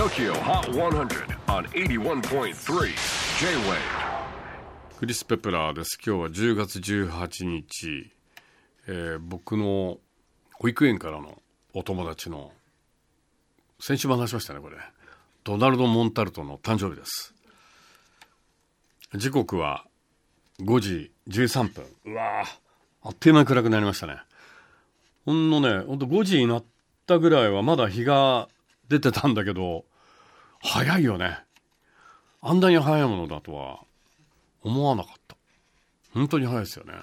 TOKYO HOT 100 on 81.3 J-WAVE クリス・ペプラーです。今日は10月18日、えー僕の保育園からのお友達の先週も話しましたねこれ。ドナルド・モンタルトの誕生日です。時刻は5時13分。うわあっという間に暗くなりましたね。ほんのねほんと5時になったぐらいはまだ日が出てたんだけど早いよね。あんなに早いものだとは思わなかった。本当に早いですよね。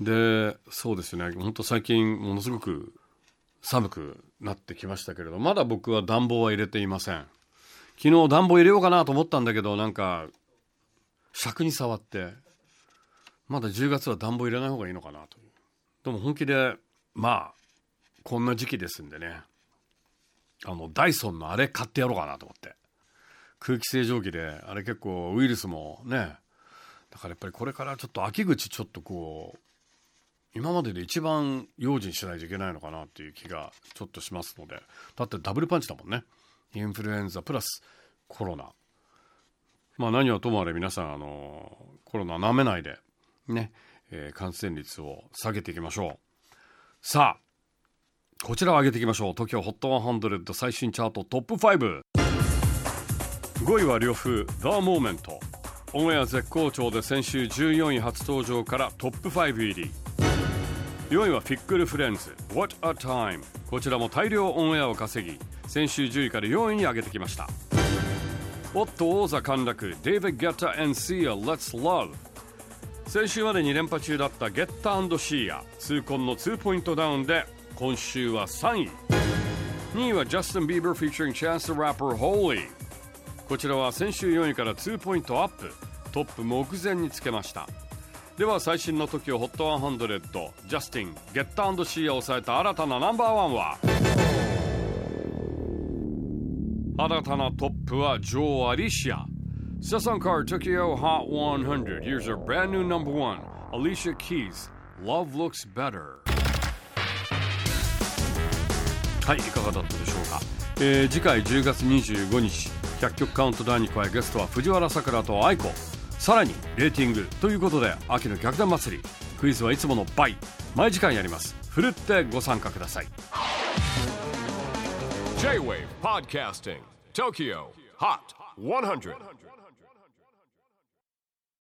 でそうですね。本当最近ものすごく寒くなってきましたけれどまだ僕は暖房は入れていません。昨日暖房入れようかなと思ったんだけどなんか尺に触ってまだ10月は暖房入れない方がいいのかなとでも本気でまあこんな時期ですんでね。あのダイソンのあれ買ってやろうかなと思って。空気清浄機であれ結構ウイルスもねだからやっぱりこれからちょっと秋口ちょっとこう今までで一番用心しないといけないのかなっていう気がちょっとしますので。だってダブルパンチだもんね。インフルエンザプラスコロナ。まあ何はともあれ皆さんあのコロナ舐めないでね、えー感染率を下げていきましょう。さあこちらを上げていきましょう。TOKIOHOT100 最新チャートトップ5 5位は呂布 The Moment オンエア絶好調で先週14位初登場からトップ5入り。4位はフィックルフレンズ。What a Time こちらも大量オンエアを稼ぎ先週10位から4位に上げてきました。おっと王座陥落。David Guetta and Sia Let's Love 先週まで2連覇中だったゲッタシーア。痛恨の2ポイントダウンで今週は3位。2位はジャスティン・ビーバー featuring チャンス・ラッパー・ホーリーこちらは先週4位から2ポイントアップ。トップ目前につけました。では最新の TOKIO HOT100 ジャスティン・ゲッタシーを抑えた新たなナンバーワンは？新たなトップはジョー・アリシア。Sesson Car 100 Here's our brand new number one Alicia はいいかがだったでしょうか、えー次回10月25日100曲カウントダウンに加えゲストは藤原さくらと愛子。さらにレーティングということで秋の逆転祭り。クイズはいつもの倍。毎時間やります。ふるってご参加ください。J-WAVE PODCASTING TOKYO HOT 100